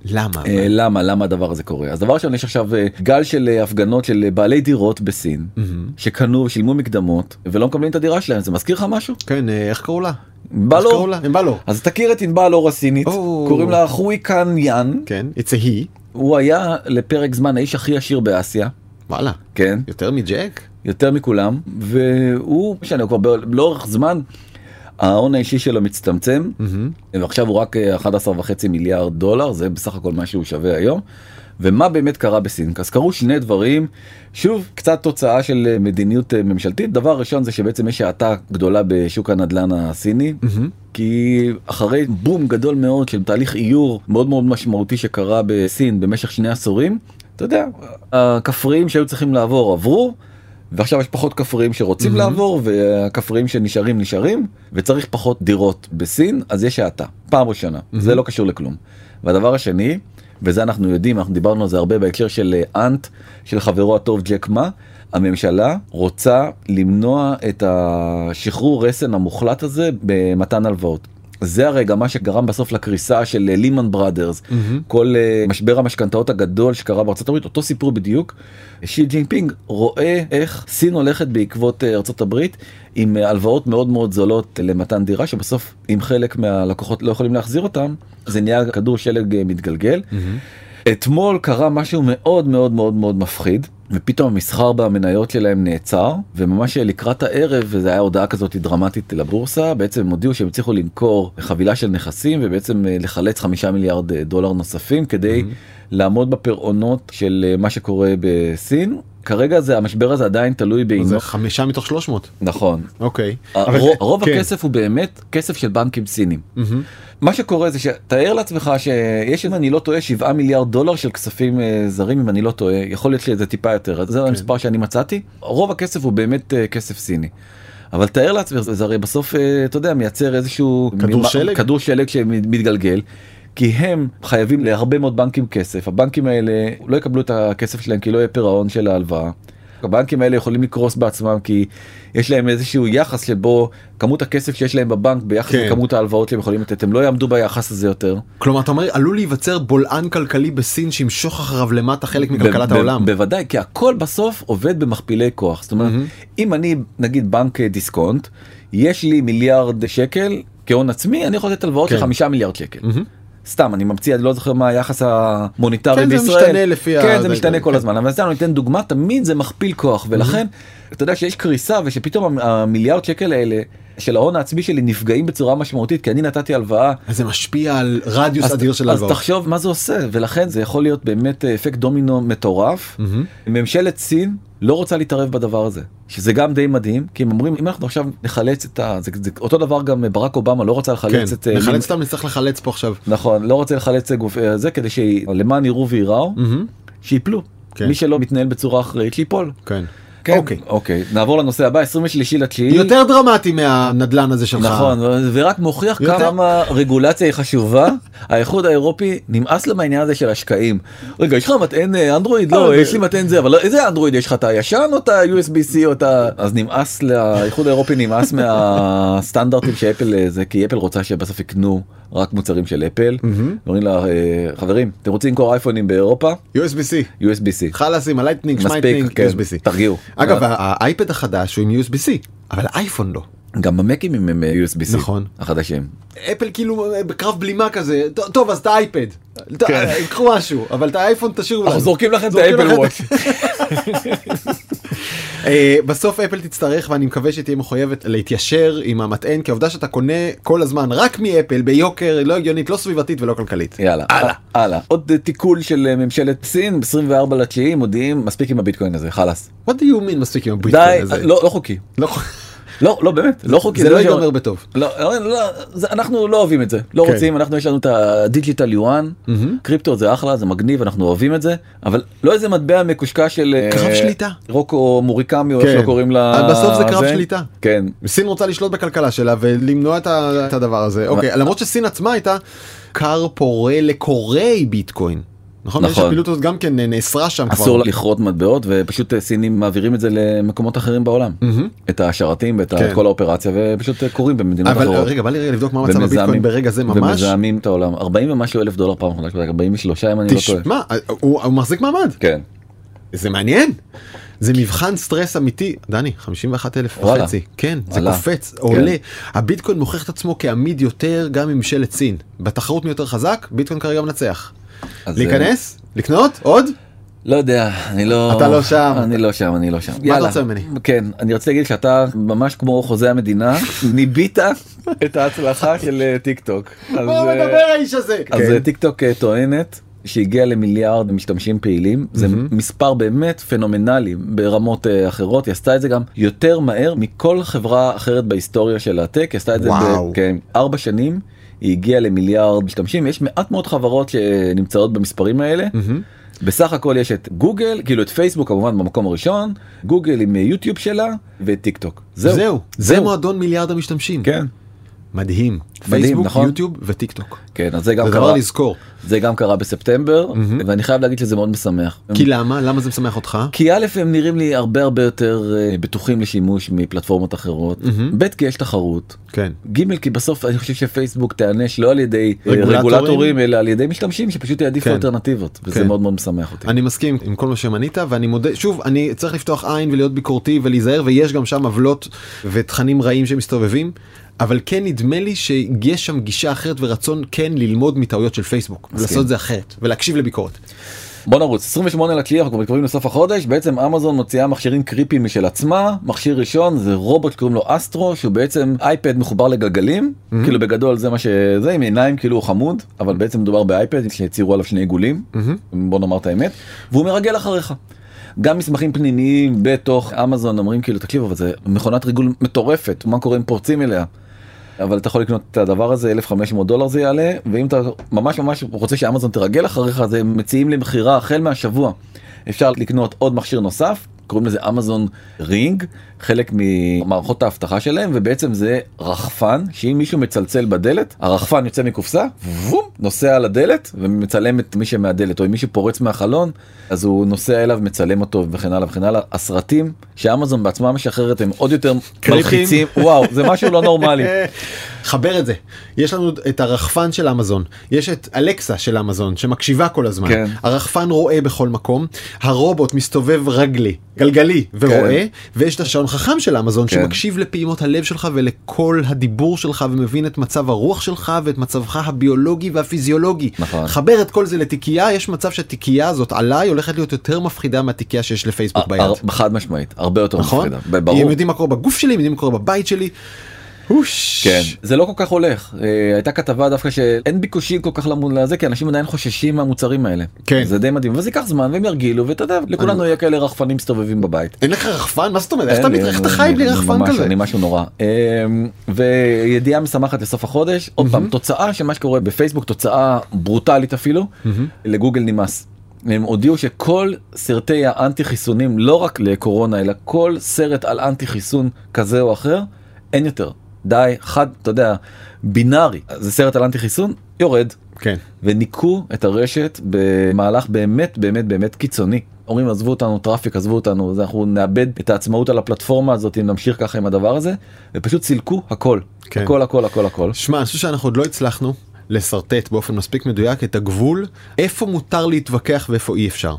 למה? אה, למה למה הדבר הזה קורה אז דבר ראשון יש עכשיו אה, גל של אה, הפגנות של בעלי דירות בסין שקנו ושילמו מקדמות ולא מקבלים את הדירה שלהם זה מזכיר לך משהו? כן, איך קראו לה? ענבל אור. אז תכיר את ענבל אור הסינית. קוראים לה חוי קאן יאן כן, it's a he. הוא היה לפרק זמן האיש הכי עשיר באסיה וואלה. כן יותר מג'ק? יותר מכולם והוא משנה כבר לאורך זמן ההון האישי שלו מצטמצם ועכשיו הוא רק אה, 11 וחצי מיליארד דולר זה בסך הכל מה שהוא שווה היום. ומה באמת קרה בסין אז קרו שני דברים. שוב קצת תוצאה של אה, מדיניות אה, ממשלתית. דבר ראשון זה שבעצם יש האטה גדולה בשוק הנדל"ן הסיני כי אחרי בום גדול מאוד של תהליך איור מאוד מאוד משמעותי שקרה בסין במשך שני עשורים אתה יודע הכפריים שהיו צריכים לעבור עברו ועכשיו יש פחות כפריים שרוצים לעבור והכפריים שנשארים נשארים וצריך פחות דירות בסין אז יש האטה פעם ראשונה זה לא קשור לכלום. והדבר השני וזה אנחנו יודעים אנחנו דיברנו על זה הרבה בהקשר של אה, אנט של חברנו הטוב ג'ק מא הממשלה רוצה למנוע את השחרור רסן המוחלט הזה במתן הלוואות. זה הרגע מה שגרם בסוף לקריסה של לימן בראדרס כל אה, משבר המשכנתאות הגדול שקרה בארצות הברית אותו סיפור בדיוק. שי ג'ינפינג רואה איך סין הולכת בעקבות אה, ארצות הברית עם אה, הלוואות מאוד מאוד זולות למתן דירה שבסוף אם חלק מהלקוחות לא יכולים להחזיר אותם זה נהיה כדור שלג מתגלגל. אתמול קרה משהו מאוד מאוד מאוד מאוד מפחיד ופתאום המסחר במניות שלהם נעצר וממש לקראת הערב וזה היה הודעה כזאת דרמטית לבורסה בעצם הם הודיעו שהם הצליחו למכור חבילה של נכסים ובעצם אה, לחלץ חמישה מיליארד אה, דולר נוספים כדי לעמוד בפירעונות של אה, מה שקורה בסין. כרגע זה המשבר הזה עדיין תלוי בעינו. זה חמישה מתוך 300. נכון. אוקיי. הרוב, רוב כן. הכסף הוא באמת כסף של בנקים סינים. מה שקורה זה שתאר לעצמך שיש אם אני לא טועה 7 מיליארד דולר של כספים אה, זרים אם אני לא טועה יכול להיות שזה טיפה יותר אז זה המספר שאני מצאתי רוב הכסף הוא באמת אה, כסף סיני. אבל תאר לעצמך זה הרי בסוף אה, אתה יודע מייצר איזשהו כדור שלג? כדור שלג שמתגלגל. כי הם חייבים להרבה מאוד בנקים כסף הבנקים האלה לא יקבלו את הכסף שלהם כי לא יהיה פירעון של ההלוואה. הבנקים האלה יכולים לקרוס בעצמם כי יש להם איזשהו יחס שבו כמות הכסף שיש להם בבנק ביחס כן. לכמות ההלוואות שהם יכולים לתת הם לא יעמדו ביחס הזה יותר. כלומר אתה אומר עלול להיווצר בולען כלכלי בסין שימשוך אחריו למטה חלק מכלכלת העולם. בוודאי כי הכל בסוף עובד במכפילי כוח זאת אומרת אם אני נגיד בנק דיסקונט יש לי מיליארד שקל כהון עצמי אני יכול לתת הלוואות כן. של חמישה מיליארד שקל. סתם אני ממציא אני לא זוכר מה היחס המוניטרי כן, זה בישראל. משתנה לפי ה- כן זה זה- משתנה זה- כל כן. הזמן אבל סתם אני אתן דוגמה תמיד זה מכפיל כוח ולכן אתה יודע שיש קריסה ושפתאום המיליארד שקל האלה של ההון העצמי שלי נפגעים בצורה משמעותית כי אני נתתי הלוואה אז זה משפיע על רדיוס אז, אדיר של אז הלוואות. תחשוב מה זה עושה ולכן זה יכול להיות באמת אה, אפקט דומינו מטורף. ממשלת סין לא רוצה להתערב בדבר הזה שזה גם די מדהים כי הם אומרים אם אנחנו עכשיו נחלץ את ה... זה, זה אותו דבר גם ברק אובמה לא רוצה כן, לחלץ את... אה, נחלץ אותם נצטרך לחלץ פה עכשיו. נכון לא רוצה לחלץ את גוף אה, זה כדי שלמען יראו וייראו שיפלו. כן. מי שלא מתנהל בצורה אחראית שיפול. כן. כן. אוקיי. אוקיי נעבור לנושא הבא 23 לתשיעי. יותר דרמטי מהנדלן הזה שלך. נכון ורק מוכיח יותר- כמה רגולציה היא חשובה האיחוד האירופי נמאס לו מהעניין הזה של השקעים. רגע יש לך מטען אה, אנדרואיד לא יש לי מטען זה אבל איזה אנדרואיד יש לך את הישן או את ה-USB-C או את ה... אז נמאס לאיחוד האירופי נמאס מהסטנדרטים שאפל אה, זה כי אפל רוצה שבסוף יקנו רק מוצרים של אפל. אומרים לה אה, חברים אתם רוצים למכור אייפונים באירופה USB-C. USB-C. חלאס עם ה Lightning, שמייטנינג, כן, USB-C. תרגיעו. אגב, האייפד החדש הוא עם USB-C, אבל האייפון לא. גם המקים הם אה, USB-C נכון. החדשים. אפל כאילו אה, בקרב בלימה כזה, "טוב, אז את האייפד, ט- אה, קחו משהו, אבל את האייפון תשאירו. כן. אנחנו זורקים לכם את האפל וואץ'. בסוף אפל תצטרך ואני מקווה שתהיה מחויבת להתיישר עם המטען כי העובדה שאתה קונה כל הזמן רק מאפל ביוקר לא הגיונית לא סביבתית ולא כלכלית. יאללה, הלאה. הלאה. עוד אה, tackle של אה, ממשלת סין, ב-24 לתשיעי מודיעים, מספיק עם הביטקוין הזה, חלאס. What do you mean מספיק עם די, הביטקוין הזה? לא לא חוקי. לא, לא, לא באמת, לא חוקי. זה לא מה ש- ייגמר בטוב. לא, לא, לא, זה- אנחנו לא אוהבים את זה, לא כן. רוצים, אנחנו יש לנו את ה digital yuan, קריפטו זה אחלה, זה מגניב, אנחנו אוהבים את זה, אבל לא איזה מטבע מקושקש של אה, קרב שליטה. רוקו מוריקמי או איך כן. שלא קוראים לה. בסוף זה קרב שליטה. כן. סין רוצה לשלוט בכלכלה שלה ולמנוע את הדבר הזה. אוקיי, למרות שסין עצמה הייתה כר פורה לקוראי ביטקוין. נכון? נכון. הפעילות הזאת גם כן נאסרה שם כבר. אסור לכרות מטבעות ופשוט אה, סינים מעבירים את זה למקומות אחרים בעולם את השרתים ואת כן. כל האופרציה ופשוט אה, קורים במדינות אבל אחרות. רגע בא לי רגע לבדוק מה מצב ומזהמים- הביטקוין ברגע זה ממש. ומזהמים את העולם 40 ומשהו אלף דולר פעם אחרונה 43 אם אני לא טועה. תשמע, הוא הוא מחזיק מעמד. כן. זה מעניין. זה מבחן סטרס אמיתי. דני, 51 אלף. וחצי. כן, זה עלה. קופץ, כן. עולה. הביטקוין מוכיח את עצמו כעמיד יותר גם מממשלת סין. בתחרות מי יותר חזק, ביטקוין כרגע מנצח. להיכנס? לקנות? עוד? לא יודע, אני לא... אתה לא שם. אני לא שם, אני לא שם. מה אתה רוצה ממני? כן, אני רוצה להגיד שאתה ממש כמו חוזה המדינה, ניבאת את ההצלחה של אה, טיק טוק. מה אה, מדבר האיש הזה? אז כן. אה, טיק טוק אה, טוענת שהגיע למיליארד משתמשים פעילים זה מספר באמת פנומנלי ברמות אה, אחרות היא עשתה את זה גם יותר מהר מכל חברה אחרת בהיסטוריה של הטק היא עשתה את זה. בארבע שנים היא הגיעה למיליארד משתמשים יש מעט מאוד חברות שנמצאות במספרים האלה. בסך הכל יש את גוגל כאילו את פייסבוק כמובן במקום הראשון גוגל עם יוטיוב שלה וטיק טוק זהו. זהו, זה מועדון מיליארד המשתמשים. כן מדהים. מדהים, פייסבוק, נכון? יוטיוב וטיק טוק. כן אז זה גם זה דבר קרה לזכור. זה גם קרה בספטמבר ואני חייב להגיד שזה מאוד משמח. כי למה? למה זה משמח אותך? כי א' הם נראים לי הרבה הרבה יותר אה, בטוחים לשימוש מפלטפורמות אחרות, ב' כי יש תחרות, כן. ג' כי בסוף אני חושב שפייסבוק תיענש לא על ידי אה, רגולטורים? רגולטורים אלא על ידי משתמשים שפשוט יעדיפו כן. אלטרנטיבות וזה כן. מאוד מאוד משמח אותי. אני מסכים עם כל מה שמנית ואני מודה שוב אני צריך לפתוח עין ולהיות ביקורתי ולהיזהר ויש גם שם עוולות ותכנים רעים שמסתובבים אבל כן נדמה לי שיש שם גישה אחרת ורצון כן ללמוד מטעויות של פייסבוק ולעשות את זה אחרת ולהקשיב לביקורת. בוא נרוץ 28 לתשיעי אנחנו מתקרבים לסוף החודש בעצם אמזון מוציאה מכשירים קריפיים משל עצמה. מכשיר ראשון זה רובוט שקוראים לו אסטרו שהוא בעצם אייפד מחובר לגלגלים. כאילו בגדול זה מה שזה עם עיניים כאילו הוא חמוד אבל בעצם מדובר באייפד שציירו עליו שני עיגולים. בוא נאמר את האמת. והוא מרגל אחריך. גם מסמכים פנימיים בתוך אמזון אומרים כאילו תקשיבו אבל זה מכונת ריגול מטורפת מה קורה אם פורצים אליה. אבל אתה יכול לקנות את הדבר הזה 1500 דולר זה יעלה ואם אתה ממש ממש רוצה שאמזון תרגל אחריך אז הם מציעים למכירה החל מהשבוע. אפשר לקנות עוד מכשיר נוסף קוראים לזה אמזון רינג חלק ממערכות האבטחה שלהם ובעצם זה רחפן שאם מישהו מצלצל בדלת הרחפן יוצא מקופסה וום, נוסע על הדלת ומצלם את מי שמהדלת. או אם מישהו פורץ מהחלון אז הוא נוסע אליו מצלם אותו וכן הלאה וכן הלאה. הסרטים שאמזון בעצמה משחררת הם עוד יותר. מלחיצים. וואו זה משהו לא נורמלי. חבר את זה. יש לנו את הרחפן של אמזון. יש את אלקסה של אמזון שמקשיבה כל הזמן. כן. הרחפן רואה בכל מקום. הרובוט מסתובב רגלי גלגלי ורואה ויש את השעון חכם של אמזון כן. שמקשיב לפעימות הלב שלך ולכל הדיבור שלך ומבין את מצב הרוח שלך ואת מצבך הביולוגי והפיזיולוגי נכון. חבר את כל זה לתיקייה יש מצב שהתיקייה הזאת עליי הולכת להיות יותר מפחידה מהתיקייה שיש לפייסבוק ביד. הר- חד משמעית הרבה יותר נכון? מפחידה ברור. הם יודעים מה קורה בגוף שלי, הם יודעים מה קורה בבית שלי. כן זה לא כל כך הולך אה, הייתה כתבה דווקא שאין ביקושים כל כך למ- לזה כי אנשים עדיין חוששים מהמוצרים האלה כן. זה די מדהים וזה ייקח זמן והם ירגילו ואתה יודע לכולנו יהיה כאלה רחפנים מסתובבים בבית. אין לך רחפן? מה זאת אומרת? איך אתה אין לי, מת- איך אני- אתה חי אני- בלי אני רחפן ממש- כזה? אני משהו נורא. אמ, וידיעה משמחת לסוף החודש עוד פעם תוצאה של מה שקורה בפייסבוק תוצאה ברוטלית אפילו לגוגל נמאס. הם הודיעו שכל סרטי האנטי חיסונים לא רק לקורונה אלא כל סרט על אנטי חיסון כזה או אחר אין יותר די חד אתה יודע בינארי זה סרט על אנטי חיסון יורד כן. וניקו את הרשת במהלך באמת באמת באמת קיצוני. אומרים עזבו אותנו traffic עזבו אותנו אז אנחנו נאבד את העצמאות על הפלטפורמה הזאת אם נמשיך ככה עם הדבר הזה ופשוט סילקו הכל כן. הכל הכל הכל הכל. שמע, אני חושב שאנחנו עוד לא הצלחנו לשרטט באופן מספיק מדויק את הגבול איפה מותר להתווכח ואיפה אי אפשר.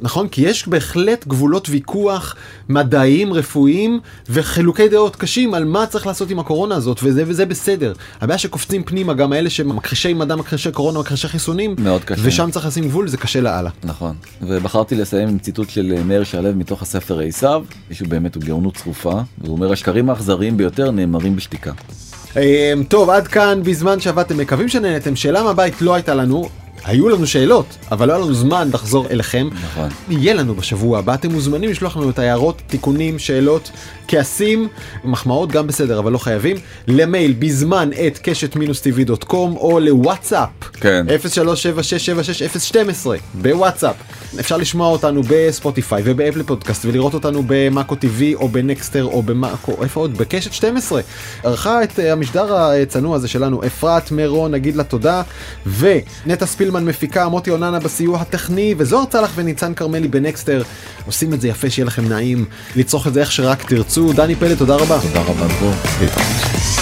נכון? כי יש בהחלט גבולות ויכוח מדעיים, רפואיים וחילוקי דעות קשים על מה צריך לעשות עם הקורונה הזאת, וזה וזה בסדר. הבעיה שקופצים פנימה גם האלה שמכחישי מדע, מכחישי קורונה, מכחישי חיסונים, מאוד קשה. ושם צריך לשים גבול, זה קשה לאללה. נכון, ובחרתי לסיים עם ציטוט של אה, מאיר שלו מתוך הספר עשיו, מישהו באמת הוא גאונות צרופה, והוא אומר השקרים האכזריים ביותר נאמרים בשתיקה. אמ, טוב, עד כאן בזמן שעבדתם, מקווים שנהנתם. שאלה מהבית לא הייתה לנו. היו לנו שאלות, אבל לא היה לנו זמן לחזור אליכם. נכון. יהיה לנו בשבוע הבא, אתם מוזמנים לשלוח לנו את ההערות, תיקונים, שאלות, כעסים, מחמאות גם בסדר, אבל לא חייבים, למייל בזמן at keshet-tv.com או לוואטסאפ, כן. 0376766012 בוואטסאפ. אפשר לשמוע אותנו בספוטיפיי ובאפל פודקאסט ולראות אותנו במאקו TV או בנקסטר או במאקו, איפה עוד? בקשת 12. ערכה את המשדר הצנוע הזה שלנו אפרת מירון, נגיד לה תודה, ונטע ספילמן מפיקה, מוטי אוננה בסיוע הטכני, וזוהר צלח וניצן כרמלי בנקסטר. עושים את זה יפה, שיהיה לכם נעים לצרוך את זה איך שרק תרצו. דני פלד, תודה רבה. תודה רבה דרור.